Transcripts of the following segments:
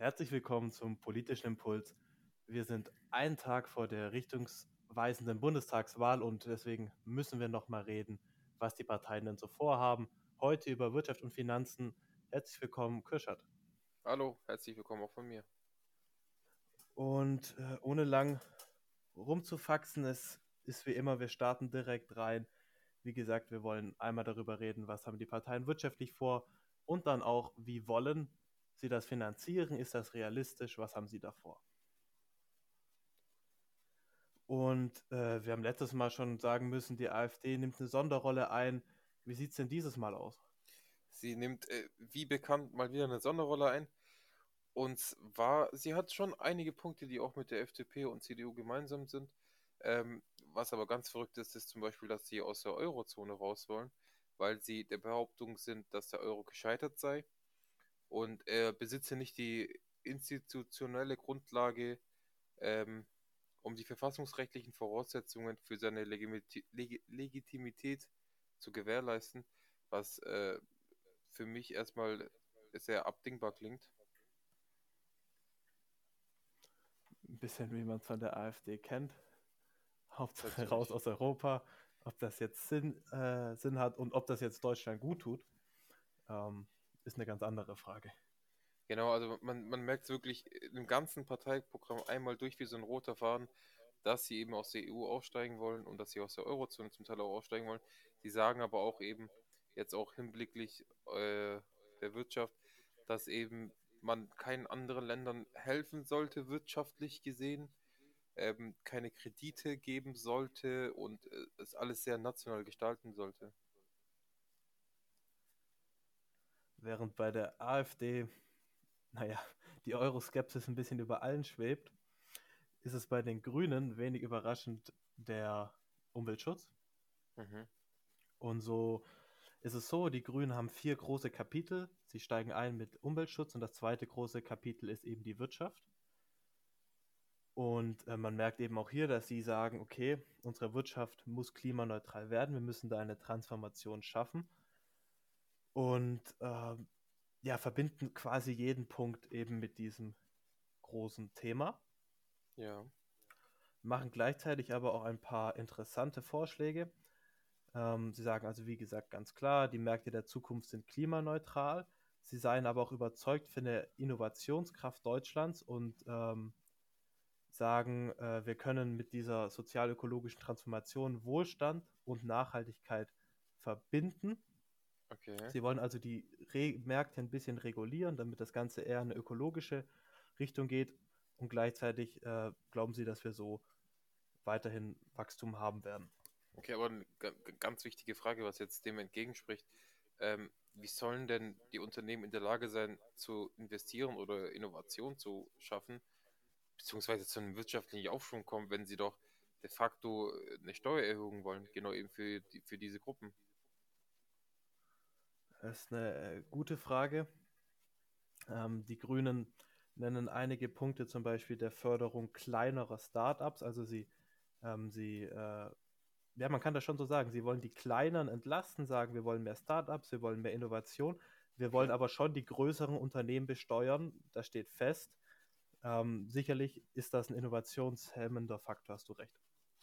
Herzlich willkommen zum politischen Impuls. Wir sind einen Tag vor der richtungsweisenden Bundestagswahl und deswegen müssen wir noch mal reden, was die Parteien denn so vorhaben. Heute über Wirtschaft und Finanzen. Herzlich willkommen, Kirschert. Hallo, herzlich willkommen auch von mir. Und äh, ohne lang rumzufaxen, es ist wie immer, wir starten direkt rein. Wie gesagt, wir wollen einmal darüber reden, was haben die Parteien wirtschaftlich vor und dann auch, wie wollen sie das finanzieren? Ist das realistisch? Was haben sie davor? Und äh, wir haben letztes Mal schon sagen müssen, die AfD nimmt eine Sonderrolle ein. Wie sieht es denn dieses Mal aus? Sie nimmt, äh, wie bekannt, mal wieder eine Sonderrolle ein. Und zwar, sie hat schon einige Punkte, die auch mit der FDP und CDU gemeinsam sind. Ähm, was aber ganz verrückt ist, ist zum Beispiel, dass sie aus der Eurozone raus wollen, weil sie der Behauptung sind, dass der Euro gescheitert sei und er besitze nicht die institutionelle Grundlage, ähm, um die verfassungsrechtlichen Voraussetzungen für seine Legimiti Leg Legitimität zu gewährleisten, was äh, für mich erstmal sehr abdingbar klingt. Ein bisschen wie man es von der AfD kennt. Hauptsache raus aus Europa. Ob das jetzt Sinn, äh, Sinn hat und ob das jetzt Deutschland gut tut. Ähm, ist eine ganz andere Frage. Genau, also man, man merkt wirklich im ganzen Parteiprogramm einmal durch wie so ein roter Faden, dass sie eben aus der EU aussteigen wollen und dass sie aus der Eurozone zum Teil auch aussteigen wollen. Sie sagen aber auch eben, jetzt auch hinblicklich äh, der Wirtschaft, dass eben man keinen anderen Ländern helfen sollte, wirtschaftlich gesehen, ähm, keine Kredite geben sollte und äh, es alles sehr national gestalten sollte. Während bei der AfD, naja, die Euroskepsis ein bisschen über allen schwebt, ist es bei den Grünen wenig überraschend der Umweltschutz. Mhm. Und so ist es so, die Grünen haben vier große Kapitel. Sie steigen ein mit Umweltschutz und das zweite große Kapitel ist eben die Wirtschaft. Und äh, man merkt eben auch hier, dass sie sagen, okay, unsere Wirtschaft muss klimaneutral werden, wir müssen da eine Transformation schaffen und äh, ja, verbinden quasi jeden Punkt eben mit diesem großen Thema. Ja. Machen gleichzeitig aber auch ein paar interessante Vorschläge. Ähm, sie sagen also, wie gesagt, ganz klar, die Märkte der Zukunft sind klimaneutral. Sie seien aber auch überzeugt von der Innovationskraft Deutschlands und ähm, sagen, äh, wir können mit dieser sozial-ökologischen Transformation Wohlstand und Nachhaltigkeit verbinden. Okay. Sie wollen also die Re Märkte ein bisschen regulieren, damit das Ganze eher in eine ökologische Richtung geht. Und gleichzeitig äh, glauben sie, dass wir so weiterhin Wachstum haben werden. Okay, aber eine ganz wichtige Frage, was jetzt dem entgegenspricht. Ähm, wie sollen denn die Unternehmen in der Lage sein, zu investieren oder Innovation zu schaffen, beziehungsweise zu einem wirtschaftlichen Aufschwung kommen, wenn sie doch de facto eine Steuererhöhung wollen, genau eben für, die, für diese Gruppen? Das ist eine äh, gute Frage. Ähm, die Grünen nennen einige Punkte, zum Beispiel der Förderung kleinerer Startups. Also sie, ähm, sie äh, ja, man kann das schon so sagen. Sie wollen die Kleineren entlasten, sagen, wir wollen mehr Startups, wir wollen mehr Innovation. Wir wollen aber schon die größeren Unternehmen besteuern. Das steht fest. Ähm, sicherlich ist das ein innovationshemmender Faktor, hast du recht.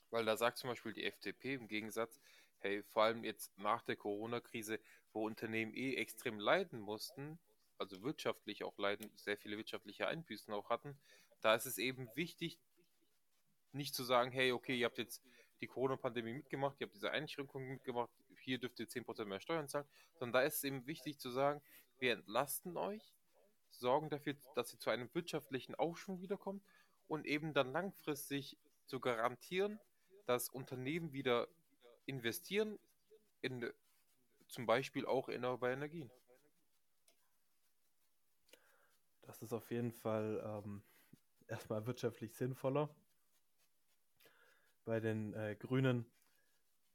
Weil da sagt zum Beispiel die FDP im Gegensatz, hey, vor allem jetzt nach der Corona-Krise, wo Unternehmen eh extrem leiden mussten, also wirtschaftlich auch leiden, sehr viele wirtschaftliche Einbüßen auch hatten, da ist es eben wichtig, nicht zu sagen, hey, okay, ihr habt jetzt die Corona-Pandemie mitgemacht, ihr habt diese Einschränkungen mitgemacht, hier dürft ihr 10% mehr Steuern zahlen, sondern da ist es eben wichtig zu sagen, wir entlasten euch, sorgen dafür, dass ihr zu einem wirtschaftlichen Aufschwung wiederkommt und eben dann langfristig zu garantieren, dass Unternehmen wieder investieren in zum Beispiel auch erneuerbare Energien. Das ist auf jeden Fall ähm, erstmal wirtschaftlich sinnvoller. Bei den äh, Grünen,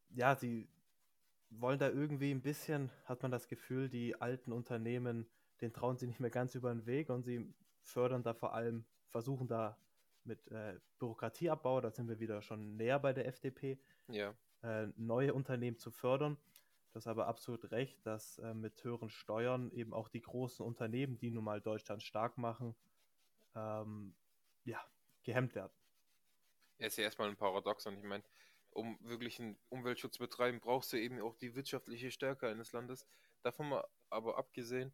ja, sie wollen da irgendwie ein bisschen, hat man das Gefühl, die alten Unternehmen, den trauen sie nicht mehr ganz über den Weg und sie fördern da vor allem, versuchen da mit äh, Bürokratieabbau, da sind wir wieder schon näher bei der FDP, ja. Äh, neue Unternehmen zu fördern. Das ist aber absolut recht, dass äh, mit höheren Steuern eben auch die großen Unternehmen, die nun mal Deutschland stark machen, ähm, ja, gehemmt werden. Ja, ist ja erstmal ein Paradoxon. Ich meine, um wirklich einen Umweltschutz zu betreiben, brauchst du eben auch die wirtschaftliche Stärke eines Landes. Davon mal aber abgesehen,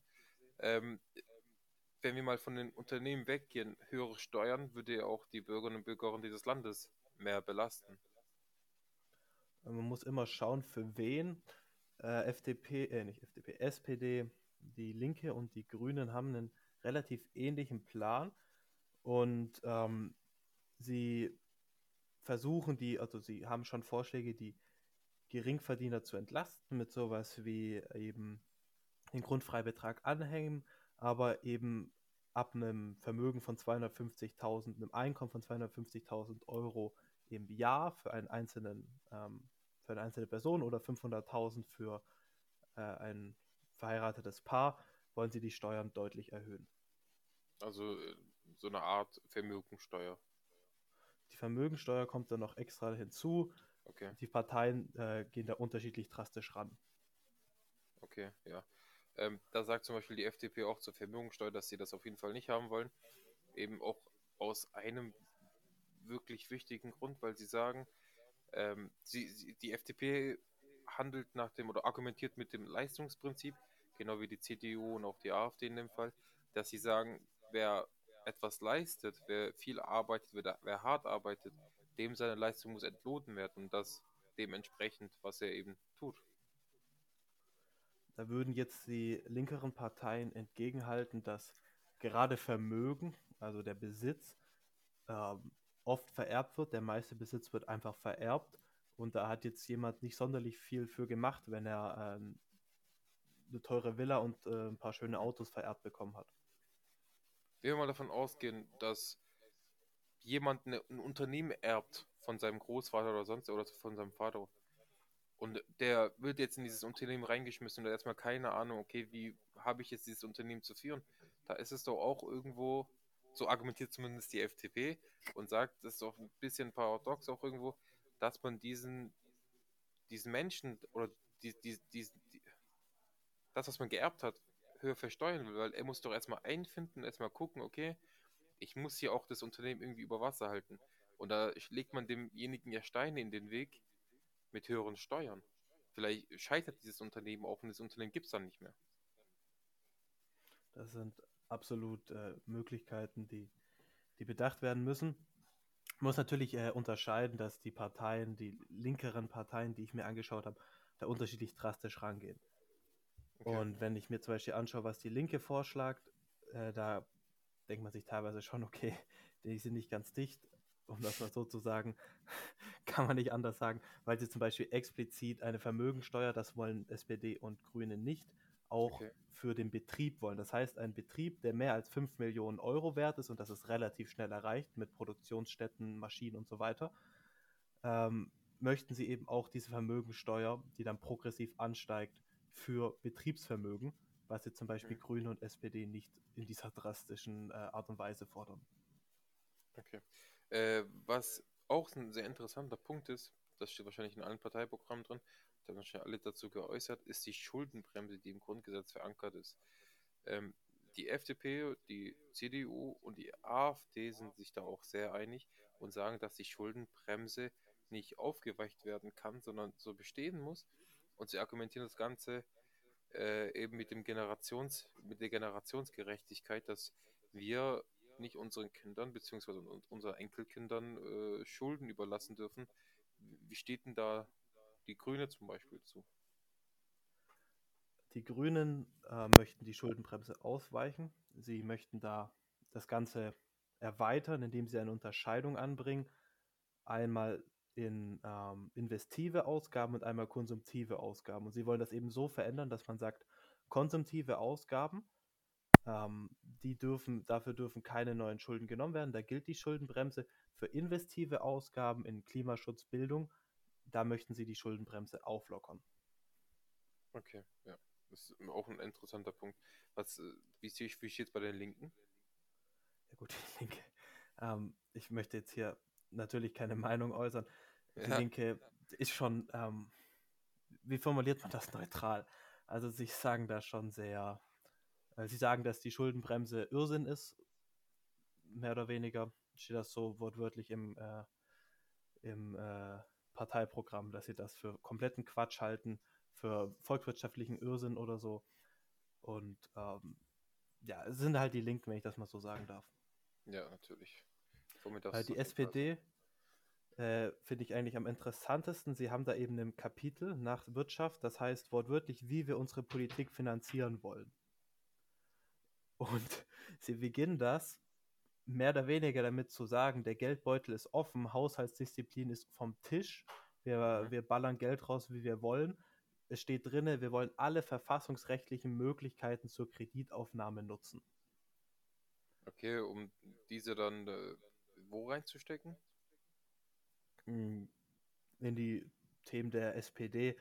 ähm, wenn wir mal von den Unternehmen weggehen, höhere Steuern würde ja auch die Bürgerinnen und Bürger dieses Landes mehr belasten. Man muss immer schauen, für wen. Äh, FDP, äh, nicht FDP, SPD, die Linke und die Grünen haben einen relativ ähnlichen Plan. Und ähm, sie versuchen die, also sie haben schon Vorschläge, die Geringverdiener zu entlasten mit sowas wie eben den Grundfreibetrag anhängen, aber eben ab einem Vermögen von 250.000, einem Einkommen von 250.000 Euro im Jahr für einen einzelnen, ähm, für eine einzelne Person oder 500.000 für äh, ein verheiratetes Paar, wollen sie die Steuern deutlich erhöhen. Also äh, so eine Art Vermögensteuer. Die Vermögensteuer kommt dann noch extra hinzu. Okay. Die Parteien äh, gehen da unterschiedlich drastisch ran. Okay, ja. Ähm, da sagt zum Beispiel die FDP auch zur Vermögensteuer, dass sie das auf jeden Fall nicht haben wollen. Eben auch aus einem wirklich wichtigen Grund, weil sie sagen, ähm, sie, sie, die FDP handelt nach dem oder argumentiert mit dem Leistungsprinzip, genau wie die CDU und auch die AfD in dem Fall, dass sie sagen, wer etwas leistet, wer viel arbeitet, wer, wer hart arbeitet, dem seine Leistung muss entlohnt werden und das dementsprechend, was er eben tut. Da würden jetzt die linkeren Parteien entgegenhalten, dass gerade Vermögen, also der Besitz, äh, oft vererbt wird. Der meiste Besitz wird einfach vererbt und da hat jetzt jemand nicht sonderlich viel für gemacht, wenn er äh, eine teure Villa und äh, ein paar schöne Autos vererbt bekommen hat. Wenn wir mal davon ausgehen, dass jemand eine, ein Unternehmen erbt von seinem Großvater oder sonst oder von seinem Vater und der wird jetzt in dieses Unternehmen reingeschmissen und hat erstmal keine Ahnung, okay, wie habe ich jetzt dieses Unternehmen zu führen? Da ist es doch auch irgendwo, so argumentiert zumindest die FDP und sagt, das ist doch ein bisschen paradox auch irgendwo, dass man diesen, diesen Menschen oder die, die, die, die, das, was man geerbt hat, höher versteuern will, weil er muss doch erstmal einfinden, erstmal gucken, okay, ich muss hier auch das Unternehmen irgendwie über Wasser halten. Und da legt man demjenigen ja Steine in den Weg, mit höheren Steuern. Vielleicht scheitert dieses Unternehmen auch und das Unternehmen gibt es dann nicht mehr. Das sind absolut äh, Möglichkeiten, die, die bedacht werden müssen. Muss natürlich äh, unterscheiden, dass die Parteien, die linkeren Parteien, die ich mir angeschaut habe, da unterschiedlich drastisch rangehen. Okay. Und wenn ich mir zum Beispiel anschaue, was die Linke vorschlägt, äh, da denkt man sich teilweise schon, okay, die sind nicht ganz dicht, um das mal so zu sagen, kann man nicht anders sagen, weil sie zum Beispiel explizit eine Vermögensteuer, das wollen SPD und Grüne nicht, auch okay. für den Betrieb wollen. Das heißt, ein Betrieb, der mehr als 5 Millionen Euro wert ist und das ist relativ schnell erreicht mit Produktionsstätten, Maschinen und so weiter, ähm, möchten sie eben auch diese Vermögensteuer, die dann progressiv ansteigt, für Betriebsvermögen, was jetzt zum Beispiel mhm. Grüne und SPD nicht in dieser drastischen äh, Art und Weise fordern. Okay. Äh, was auch ein sehr interessanter Punkt ist, das steht wahrscheinlich in allen Parteiprogrammen drin, da haben wahrscheinlich alle dazu geäußert, ist die Schuldenbremse, die im Grundgesetz verankert ist. Ähm, die FDP, die CDU und die AfD sind sich da auch sehr einig und sagen, dass die Schuldenbremse nicht aufgeweicht werden kann, sondern so bestehen muss. Und sie argumentieren das Ganze äh, eben mit dem Generations, mit der Generationsgerechtigkeit, dass wir nicht unseren Kindern bzw. unseren Enkelkindern äh, Schulden überlassen dürfen. Wie steht denn da die Grüne zum Beispiel zu? Die Grünen äh, möchten die Schuldenbremse ausweichen. Sie möchten da das Ganze erweitern, indem sie eine Unterscheidung anbringen. Einmal in ähm, investive Ausgaben und einmal konsumtive Ausgaben. Und sie wollen das eben so verändern, dass man sagt, konsumtive Ausgaben ähm, die dürfen, dafür dürfen keine neuen Schulden genommen werden. Da gilt die Schuldenbremse. Für investive Ausgaben in Klimaschutz, Bildung, da möchten sie die Schuldenbremse auflockern. Okay, ja. Das ist auch ein interessanter Punkt. Was, äh, wie sehe ich, wie es bei den Linken? Ja gut, die Linke. Ähm, ich möchte jetzt hier natürlich keine Meinung äußern. Die ja. Linke ist schon, ähm, wie formuliert man das neutral? Also sie sagen da schon sehr Sie sagen, dass die Schuldenbremse Irrsinn ist. mehr oder weniger, steht das so wortwörtlich im, äh, im äh, Parteiprogramm, dass sie das für kompletten Quatsch halten, für volkswirtschaftlichen Irrsinn oder so. Und ähm, ja, es sind halt die Linken, wenn ich das mal so sagen darf. Ja, natürlich. Äh, die SPD äh, finde ich eigentlich am interessantesten. Sie haben da eben ein Kapitel nach Wirtschaft, das heißt wortwörtlich, wie wir unsere Politik finanzieren wollen. Und sie beginnen das mehr oder weniger damit zu sagen, der Geldbeutel ist offen, Haushaltsdisziplin ist vom Tisch, wir, mhm. wir ballern Geld raus, wie wir wollen. Es steht drinne, wir wollen alle verfassungsrechtlichen Möglichkeiten zur Kreditaufnahme nutzen. Okay, um diese dann äh, wo reinzustecken? Hm, in die Themen der SPD,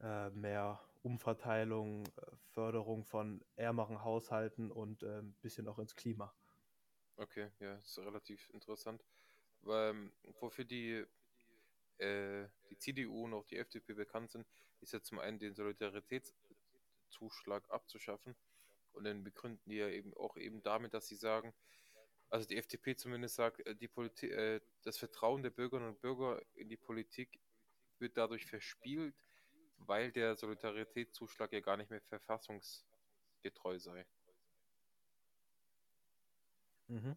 äh, mehr Umverteilung, äh, Förderung von ärmeren Haushalten und äh, ein bisschen auch ins Klima. Okay, ja, ist relativ interessant. Weil, wofür die, äh, die CDU und auch die FDP bekannt sind, ist ja zum einen den Solidaritätszuschlag abzuschaffen und dann begründen die ja eben auch eben damit, dass sie sagen, also die FDP zumindest sagt, äh, die Politik, äh, das Vertrauen der Bürgerinnen und Bürger in die Politik wird dadurch verspielt, weil der Solidaritätszuschlag ja gar nicht mehr verfassungsgetreu sei. Mhm.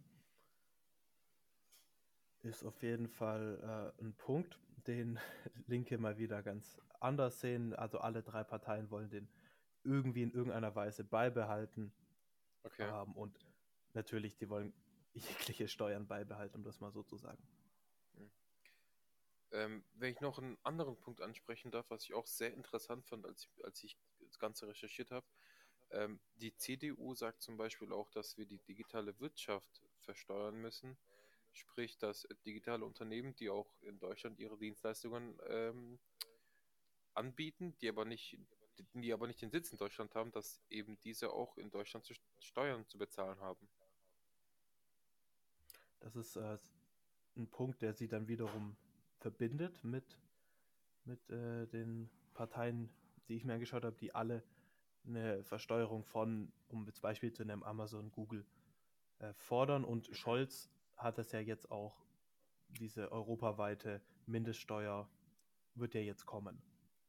Ist auf jeden Fall äh, ein Punkt, den Linke mal wieder ganz anders sehen. Also alle drei Parteien wollen den irgendwie in irgendeiner Weise beibehalten. Okay. Ähm, und natürlich, die wollen jegliche Steuern beibehalten, um das mal so zu sagen. Hm. Ähm, wenn ich noch einen anderen Punkt ansprechen darf, was ich auch sehr interessant fand, als ich, als ich das Ganze recherchiert habe. Ähm, die CDU sagt zum Beispiel auch, dass wir die digitale Wirtschaft versteuern müssen. Sprich, dass digitale Unternehmen, die auch in Deutschland ihre Dienstleistungen ähm, anbieten, die aber nicht, die aber nicht den Sitz in Deutschland haben, dass eben diese auch in Deutschland zu Steuern zu bezahlen haben. Das ist äh, ein Punkt, der sie dann wiederum verbindet mit, mit äh, den Parteien, die ich mir angeschaut habe, die alle eine Versteuerung von, um jetzt Beispiel zu nennen, Amazon, Google äh, fordern. Und Scholz hat es ja jetzt auch, diese europaweite Mindeststeuer wird ja jetzt kommen.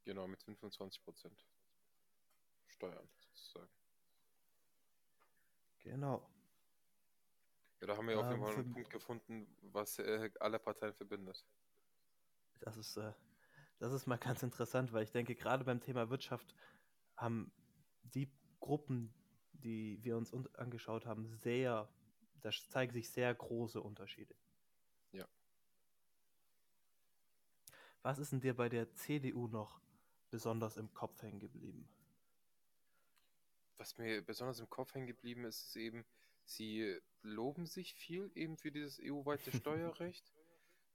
Genau, mit 25 Prozent Steuern sozusagen. Genau. Ja, da haben wir ähm, auf jeden Fall einen Punkt gefunden, was äh, alle Parteien verbindet. Das ist, äh, das ist mal ganz interessant, weil ich denke, gerade beim Thema Wirtschaft haben die Gruppen, die wir uns angeschaut haben, sehr, da zeigen sich sehr große Unterschiede. Ja. Was ist denn dir bei der CDU noch besonders im Kopf hängen geblieben? Was mir besonders im Kopf hängen geblieben ist, ist eben, Sie loben sich viel eben für dieses EU-weite Steuerrecht,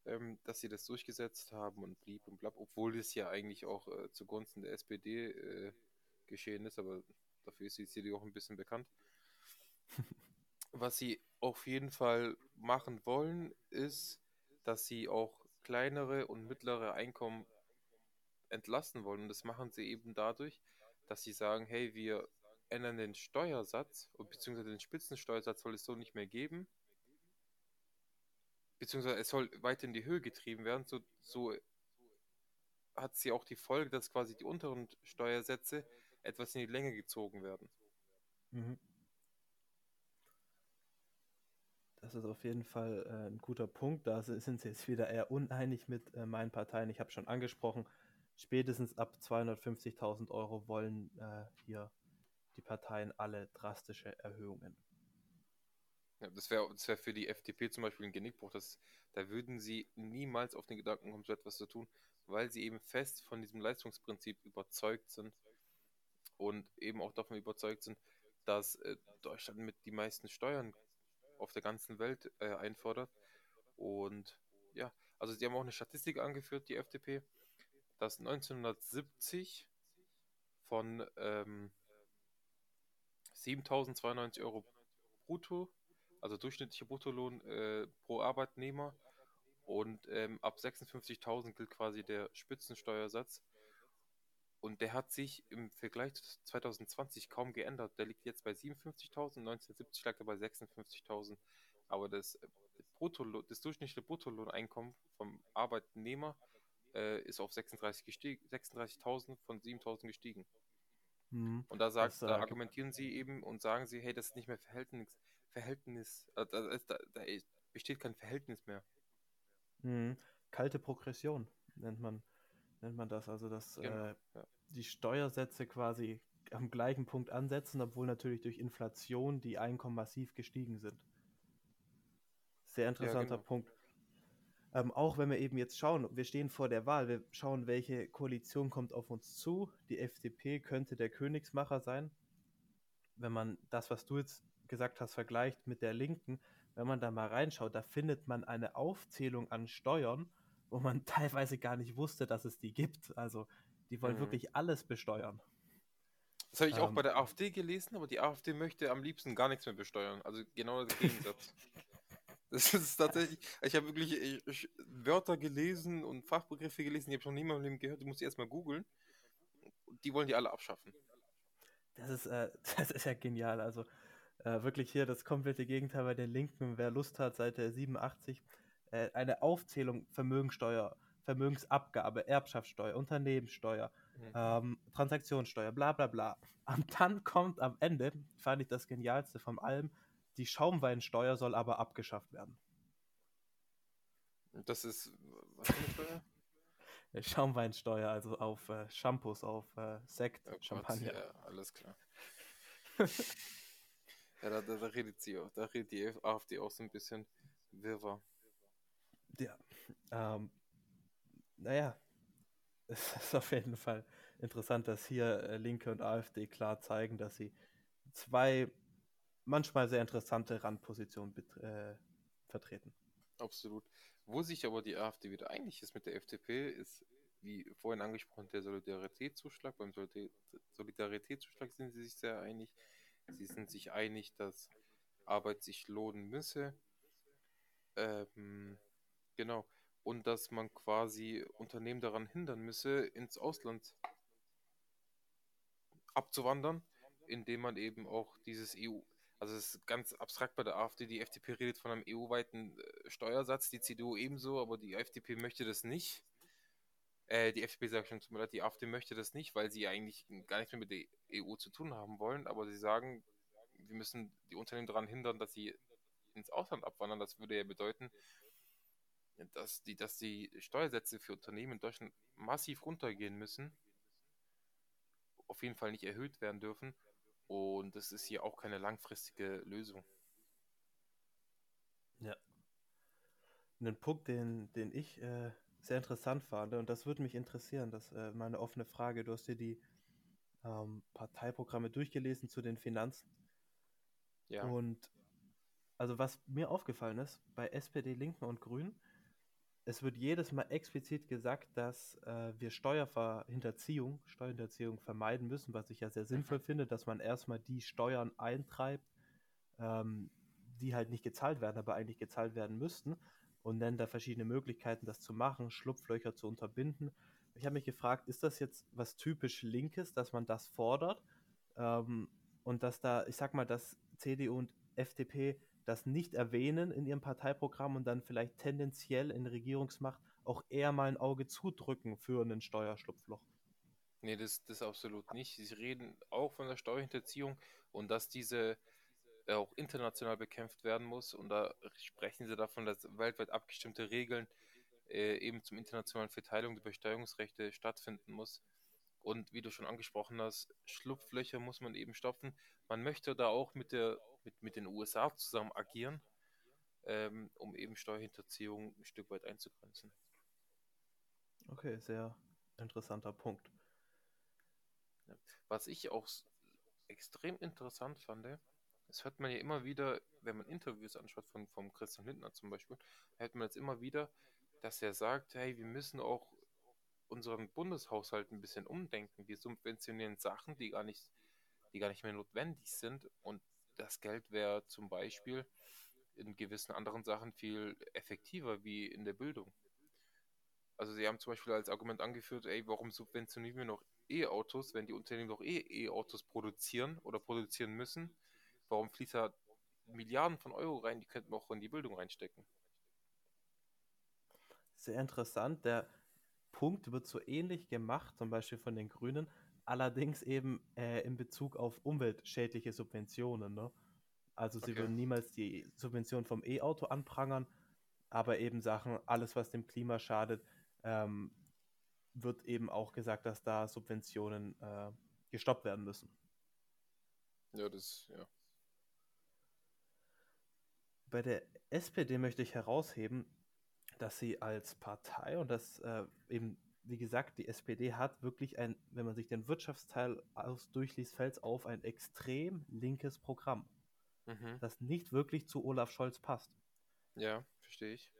ähm, dass sie das durchgesetzt haben und blieb und blab, obwohl es ja eigentlich auch äh, zugunsten der SPD äh, geschehen ist, aber dafür ist die CDU auch ein bisschen bekannt. Was sie auf jeden Fall machen wollen, ist, dass sie auch kleinere und mittlere Einkommen entlasten wollen. Und das machen sie eben dadurch, dass sie sagen, hey, wir ändern den Steuersatz, beziehungsweise den Spitzensteuersatz soll es so nicht mehr geben. Beziehungsweise es soll weiter in die Höhe getrieben werden. So, so hat sie auch die Folge, dass quasi die unteren Steuersätze etwas in die Länge gezogen werden. Mhm. Das ist auf jeden Fall äh, ein guter Punkt. Da sind sie jetzt wieder eher uneinig mit äh, meinen Parteien. Ich habe schon angesprochen, spätestens ab 250.000 Euro wollen äh, hier die Parteien alle drastische Erhöhungen. Ja, das wäre das wär für die FDP zum Beispiel ein Genickbruch. Das, da würden sie niemals auf den Gedanken kommen, so etwas zu tun, weil sie eben fest von diesem Leistungsprinzip überzeugt sind und eben auch davon überzeugt sind, dass äh, Deutschland mit die meisten Steuern auf der ganzen Welt äh, einfordert. Und ja, also sie haben auch eine Statistik angeführt, die FDP, dass 1970 von ähm, 7.092 Euro brutto, also durchschnittlicher Bruttolohn äh, pro Arbeitnehmer. Und ähm, ab 56.000 gilt quasi der Spitzensteuersatz. Und der hat sich im Vergleich zu 2020 kaum geändert. Der liegt jetzt bei 57.000, 1970 lag er bei 56.000. aber das, Bruttolohn, das durchschnittliche Bruttolohneinkommen vom Arbeitnehmer äh, ist auf 36 gestiegen, 36.000 von 7.000 gestiegen. Mhm. Und da, sagt, das, da argumentieren sie eben und sagen sie, hey, das ist nicht mehr Verhältnis, Verhältnis, äh, da, da, da, besteht kein Verhältnis mehr. Mhm. Kalte Progression nennt man, nennt man das. Also, dass genau, äh, die Steuersätze quasi am gleichen Punkt ansetzen, obwohl natürlich durch Inflation die Einkommen massiv gestiegen sind. Sehr interessanter ja, genau. Punkt. Ähm, auch wenn wir eben jetzt schauen, wir stehen vor der Wahl, wir schauen, welche Koalition kommt auf uns zu. Die FDP könnte der Königsmacher sein. Wenn man das, was du jetzt gesagt hast, vergleicht mit der Linken, wenn man da mal reinschaut, da findet man eine Aufzählung an Steuern, wo man teilweise gar nicht wusste, dass es die gibt. Also die wollen mhm. wirklich alles besteuern. Das habe ich ähm, auch bei der AfD gelesen, aber die AfD möchte am liebsten gar nichts mehr besteuern. Also genau der Gegensatz. Das ist tatsächlich, ich habe wirklich ich, Wörter gelesen und Fachbegriffe gelesen, die habe ich noch nie in meinem Leben gehört, die muss ich erstmal googeln. Die wollen die alle abschaffen. Das ist, äh, das ist ja genial. Also äh, wirklich hier das komplette Gegenteil bei den Linken. Wer Lust hat, Seite 87, äh, eine Aufzählung Vermögensteuer, Vermögensabgabe, Erbschaftssteuer, Unternehmenssteuer, mhm. ähm, Transaktionssteuer, bla bla bla. Und dann kommt am Ende, fand ich das Genialste von allem, die Schaumweinsteuer soll aber abgeschafft werden. Das ist was für eine Steuer? Schaumweinsteuer, also auf äh, Shampoos, auf äh, Sekt, oh Champagner. ja, alles klar. ja, da, da, da, redet sie auch, da redet die AfD auch so ein bisschen wirrwarr. Ja, ähm, naja, es ist auf jeden Fall interessant, dass hier äh, Linke und AfD klar zeigen, dass sie zwei manchmal sehr interessante Randpositionen äh, vertreten. Absolut. Wo sich aber die AfD wieder einig ist mit der FDP, ist, wie vorhin angesprochen, der Solidaritätszuschlag. Beim Solidaritätszuschlag sind sie sich sehr einig. Sie sind sich einig, dass Arbeit sich lohnen müsse. Ähm, genau. Und dass man quasi Unternehmen daran hindern müsse, ins Ausland abzuwandern, indem man eben auch dieses EU, also es ist ganz abstrakt bei der AfD. Die FDP redet von einem EU-weiten äh, Steuersatz, die CDU ebenso, aber die FDP möchte das nicht. Äh, die FDP sagt schon, tut mir leid, die AfD möchte das nicht, weil sie eigentlich gar nichts mehr mit der EU zu tun haben wollen. Aber sie sagen, wir müssen die Unternehmen daran hindern, dass sie ins Ausland abwandern. Das würde ja bedeuten, dass die, dass die Steuersätze für Unternehmen in Deutschland massiv runtergehen müssen. Auf jeden Fall nicht erhöht werden dürfen. Und das ist hier auch keine langfristige Lösung. Ja. Ein Punkt, den, den ich äh, sehr interessant fand, und das würde mich interessieren, das äh, meine offene Frage. Du hast dir die ähm, Parteiprogramme durchgelesen zu den Finanzen. Ja. Und also was mir aufgefallen ist, bei SPD, Linken und Grünen, es wird jedes Mal explizit gesagt, dass äh, wir Steuerhinterziehung, Steuerhinterziehung vermeiden müssen, was ich ja sehr sinnvoll mhm. finde, dass man erstmal die Steuern eintreibt, ähm, die halt nicht gezahlt werden, aber eigentlich gezahlt werden müssten und nennt da verschiedene Möglichkeiten, das zu machen, Schlupflöcher zu unterbinden. Ich habe mich gefragt, ist das jetzt was typisch Linkes, dass man das fordert ähm, und dass da, ich sag mal, dass CDU und FDP das nicht erwähnen in ihrem Parteiprogramm und dann vielleicht tendenziell in Regierungsmacht auch eher mal ein Auge zudrücken für einen Steuerschlupfloch. Nee, das, das absolut nicht. Sie reden auch von der Steuerhinterziehung und dass diese äh, auch international bekämpft werden muss. Und da sprechen sie davon, dass weltweit abgestimmte Regeln äh, eben zum internationalen Verteilung der Besteuerungsrechte stattfinden muss. Und wie du schon angesprochen hast, Schlupflöcher muss man eben stopfen. Man möchte da auch mit der mit, mit den USA zusammen agieren, ähm, um eben Steuerhinterziehung ein Stück weit einzugrenzen. Okay, sehr interessanter Punkt. Was ich auch extrem interessant fand, das hört man ja immer wieder, wenn man Interviews anschaut von vom Christian Lindner zum Beispiel, hört man jetzt immer wieder, dass er sagt, hey, wir müssen auch unseren Bundeshaushalt ein bisschen umdenken. Wir subventionieren Sachen, die gar nicht, die gar nicht mehr notwendig sind und das Geld wäre zum Beispiel in gewissen anderen Sachen viel effektiver wie in der Bildung. Also sie haben zum Beispiel als Argument angeführt, ey, warum subventionieren wir noch E-Autos, wenn die Unternehmen doch eh E-Autos produzieren oder produzieren müssen? Warum fließt da Milliarden von Euro rein, die könnten wir auch in die Bildung reinstecken. Sehr interessant. Der Punkt wird so ähnlich gemacht, zum Beispiel von den Grünen, allerdings eben äh, in Bezug auf umweltschädliche Subventionen. Ne? Also sie Okay. würden niemals die Subvention vom E-Auto anprangern, aber eben Sachen, alles was dem Klima schadet, ähm, wird eben auch gesagt, dass da Subventionen äh, gestoppt werden müssen. Ja, das, ja. Bei der SPD möchte ich herausheben, dass sie als Partei und das äh, eben, wie gesagt, die SPD hat wirklich ein, wenn man sich den Wirtschaftsteil aus durchliest, fällt es auf, ein extrem linkes Programm, Mhm. das nicht wirklich zu Olaf Scholz passt. Ja, verstehe ich.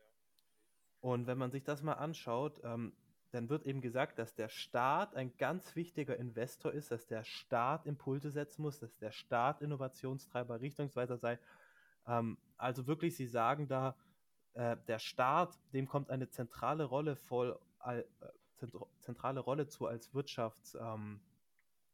Und wenn man sich das mal anschaut, ähm, dann wird eben gesagt, dass der Staat ein ganz wichtiger Investor ist, dass der Staat Impulse setzen muss, dass der Staat Innovationstreiber, Richtungsweiser sei. Ähm, also wirklich, sie sagen da, äh, der Staat, dem kommt eine zentrale Rolle voll, äh, zentrale Rolle zu als Wirtschaftsakteur.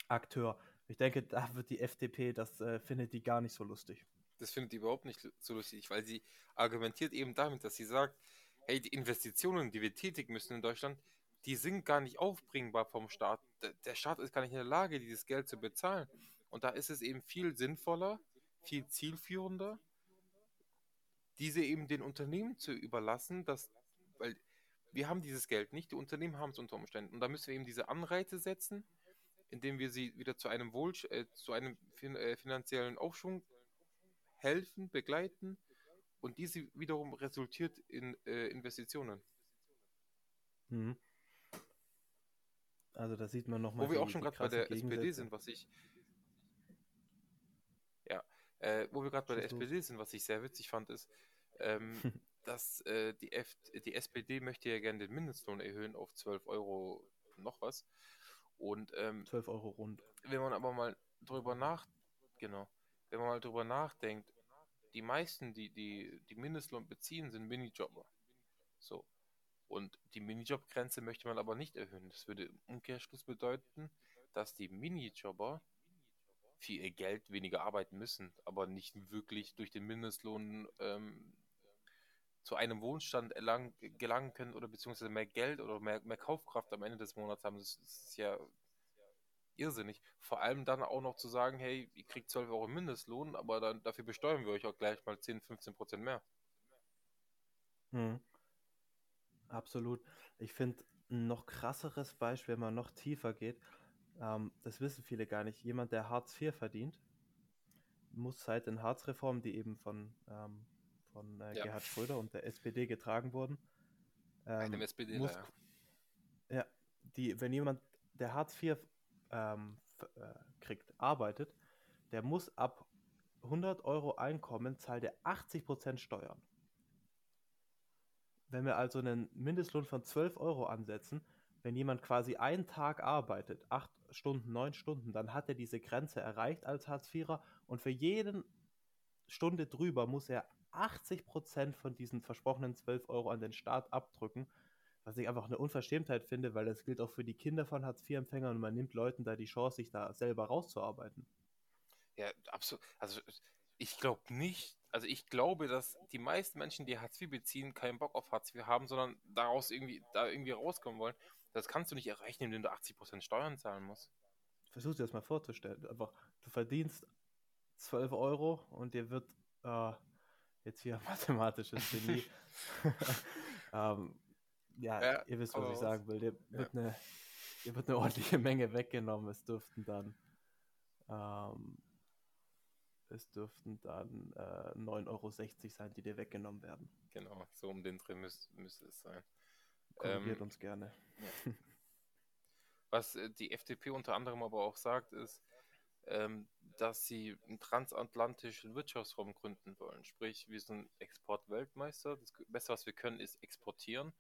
Ähm, ich denke, da wird die FDP, das äh, findet die gar nicht so lustig. Das findet die überhaupt nicht so lustig, weil sie argumentiert eben damit, dass sie sagt, hey, die Investitionen, die wir tätigen müssen in Deutschland, die sind gar nicht aufbringbar vom Staat. Der Staat ist gar nicht in der Lage, dieses Geld zu bezahlen. Und da ist es eben viel sinnvoller, viel zielführender, diese eben den Unternehmen zu überlassen, dass, weil wir haben dieses Geld nicht, die Unternehmen haben es unter Umständen. Und da müssen wir eben diese Anreize setzen, indem wir sie wieder zu einem Wohl, äh, zu einem fin äh, finanziellen Aufschwung helfen, begleiten und diese wiederum resultiert in äh, Investitionen. Mhm. Also da sieht man nochmal Wo wir auch schon gerade bei der SPD sind, was ich ja, äh, wo wir gerade bei der. SPD sind, was ich sehr witzig fand, ist, ähm, dass äh, die, F die SPD möchte ja gerne den Mindestlohn erhöhen auf 12 Euro noch was. Und ähm, 12 Euro rund. wenn man aber mal drüber nach, genau, wenn man mal drüber nachdenkt, die meisten, die, die, die Mindestlohn beziehen, sind Minijobber. So. Und die Minijobgrenze möchte man aber nicht erhöhen. Das würde im Umkehrschluss bedeuten, dass die Minijobber für ihr Geld weniger arbeiten müssen, aber nicht wirklich durch den Mindestlohn ähm, zu einem Wohnstand erlang, gelangen können oder beziehungsweise mehr Geld oder mehr, mehr Kaufkraft am Ende des Monats haben. Das, das ist ja irrsinnig. Vor allem dann auch noch zu sagen, hey, ihr kriegt 12 Euro Mindestlohn, aber dann dafür besteuern wir euch auch gleich mal 10, 15 Prozent mehr. Mhm. Absolut. Ich finde ein noch krasseres Beispiel, wenn man noch tiefer geht, ähm, das wissen viele gar nicht. Jemand, der Hartz IV verdient, muss seit den Hartz-Reformen, die eben von, ähm, von äh, Ja. Gerhard Schröder und der SPD getragen wurden, Einem ähm, SPD, muss, ja. ja, die, wenn jemand, der Hartz IV ähm, äh, kriegt, arbeitet, der muss ab 100 Euro Einkommen zahlt er 80% Steuern. Wenn wir also einen Mindestlohn von 12 Euro ansetzen, wenn jemand quasi einen Tag arbeitet, 8 Stunden, 9 Stunden, dann hat er diese Grenze erreicht als Hartz IVer und für jeden Stunde drüber muss er 80% von diesen versprochenen 12 Euro an den Staat abdrücken, was ich einfach eine Unverschämtheit finde, weil das gilt auch für die Kinder von Hartz-IV-Empfängern und man nimmt Leuten da die Chance, sich da selber rauszuarbeiten. Ja, absolut. Also ich glaube nicht, also ich glaube, dass die meisten Menschen, die Hartz IV beziehen, keinen Bock auf Hartz IV haben, sondern daraus irgendwie, da irgendwie rauskommen wollen. Das kannst du nicht erreichen, indem du 80% Steuern zahlen musst. Versuch dir das mal vorzustellen. Einfach, du verdienst 12 Euro und dir wird äh, jetzt hier mathematisches Genie. ähm, ja, Ja, ihr wisst, was ich raus. sagen will. Dir wird, eine, dir wird eine ordentliche Menge weggenommen. Es dürften dann ähm, es dürften dann äh, 9,60 Euro sein, die dir weggenommen werden. Genau, so um den Dreh müsste müsste es sein. Korrigiert Ähm, uns gerne. Was äh, die FDP unter anderem aber auch sagt, ist, ähm, dass sie einen transatlantischen Wirtschaftsraum gründen wollen. Sprich, wir sind Exportweltmeister. Das Beste, was wir können, ist exportieren.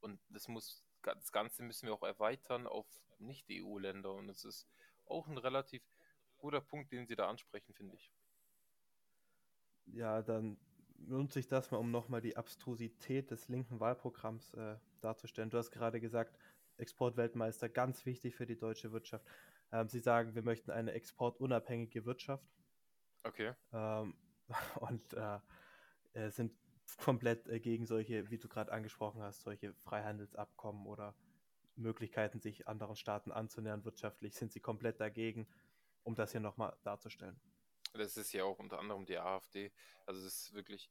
Und das muss, das Ganze müssen wir auch erweitern auf Nicht-EU-Länder. Und es ist auch ein relativ guter Punkt, den sie da ansprechen, finde ich. Ja, dann nutze ich das mal, um nochmal die Abstrusität des linken Wahlprogramms äh, darzustellen. Du hast gerade gesagt, Exportweltmeister, ganz wichtig für die deutsche Wirtschaft. Ähm, Sie sagen, wir möchten eine exportunabhängige Wirtschaft. Okay. Ähm, und äh, äh, sind komplett äh, gegen solche, wie du gerade angesprochen hast, solche Freihandelsabkommen oder Möglichkeiten, sich anderen Staaten anzunähern wirtschaftlich, sind sie komplett dagegen, um das hier nochmal darzustellen. Das ist ja auch unter anderem die AfD. Also es ist wirklich,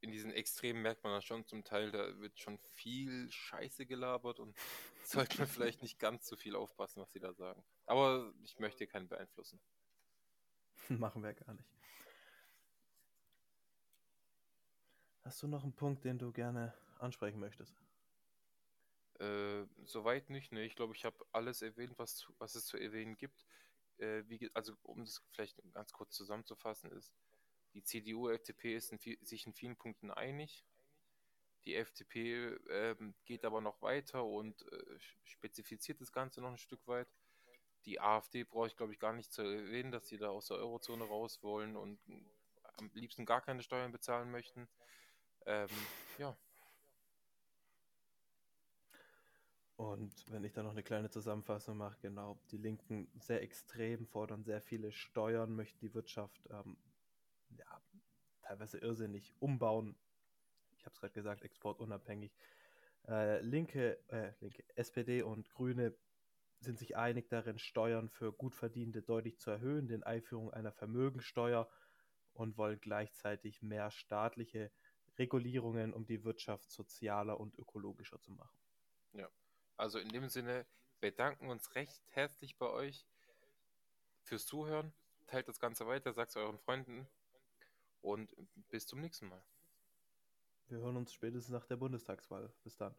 in diesen Extremen merkt man das schon zum Teil, da wird schon viel Scheiße gelabert und sollte man vielleicht nicht ganz so viel aufpassen, was sie da sagen. Aber ich möchte keinen beeinflussen. Machen wir gar nicht. Hast du noch einen Punkt, den du gerne ansprechen möchtest? Äh, soweit nicht, ne? Ich glaube, ich habe alles erwähnt, was, was es zu erwähnen gibt. Äh, wie, also, um das vielleicht ganz kurz zusammenzufassen, ist, die CDU, FDP ist in viel, sich in vielen Punkten einig. Die FDP äh, geht aber noch weiter und äh, spezifiziert das Ganze noch ein Stück weit. Die AfD brauche ich, glaube ich, gar nicht zu erwähnen, dass sie da aus der Eurozone raus wollen und am liebsten gar keine Steuern bezahlen möchten. Ähm, ja. Und wenn ich da noch eine kleine Zusammenfassung mache, genau, die Linken sehr extrem fordern sehr viele Steuern, möchten die Wirtschaft ähm, teilweise irrsinnig umbauen. Ich habe es gerade gesagt, exportunabhängig. Äh, Linke, äh, Linke, SPD und Grüne sind sich einig darin, Steuern für Gutverdienende deutlich zu erhöhen, den Einführung einer Vermögensteuer und wollen gleichzeitig mehr staatliche Regulierungen, um die Wirtschaft sozialer und ökologischer zu machen. Ja. Also in dem Sinne bedanken uns recht herzlich bei euch fürs Zuhören. Teilt das Ganze weiter, sagt es euren Freunden und bis zum nächsten Mal. Wir hören uns spätestens nach der Bundestagswahl. Bis dann.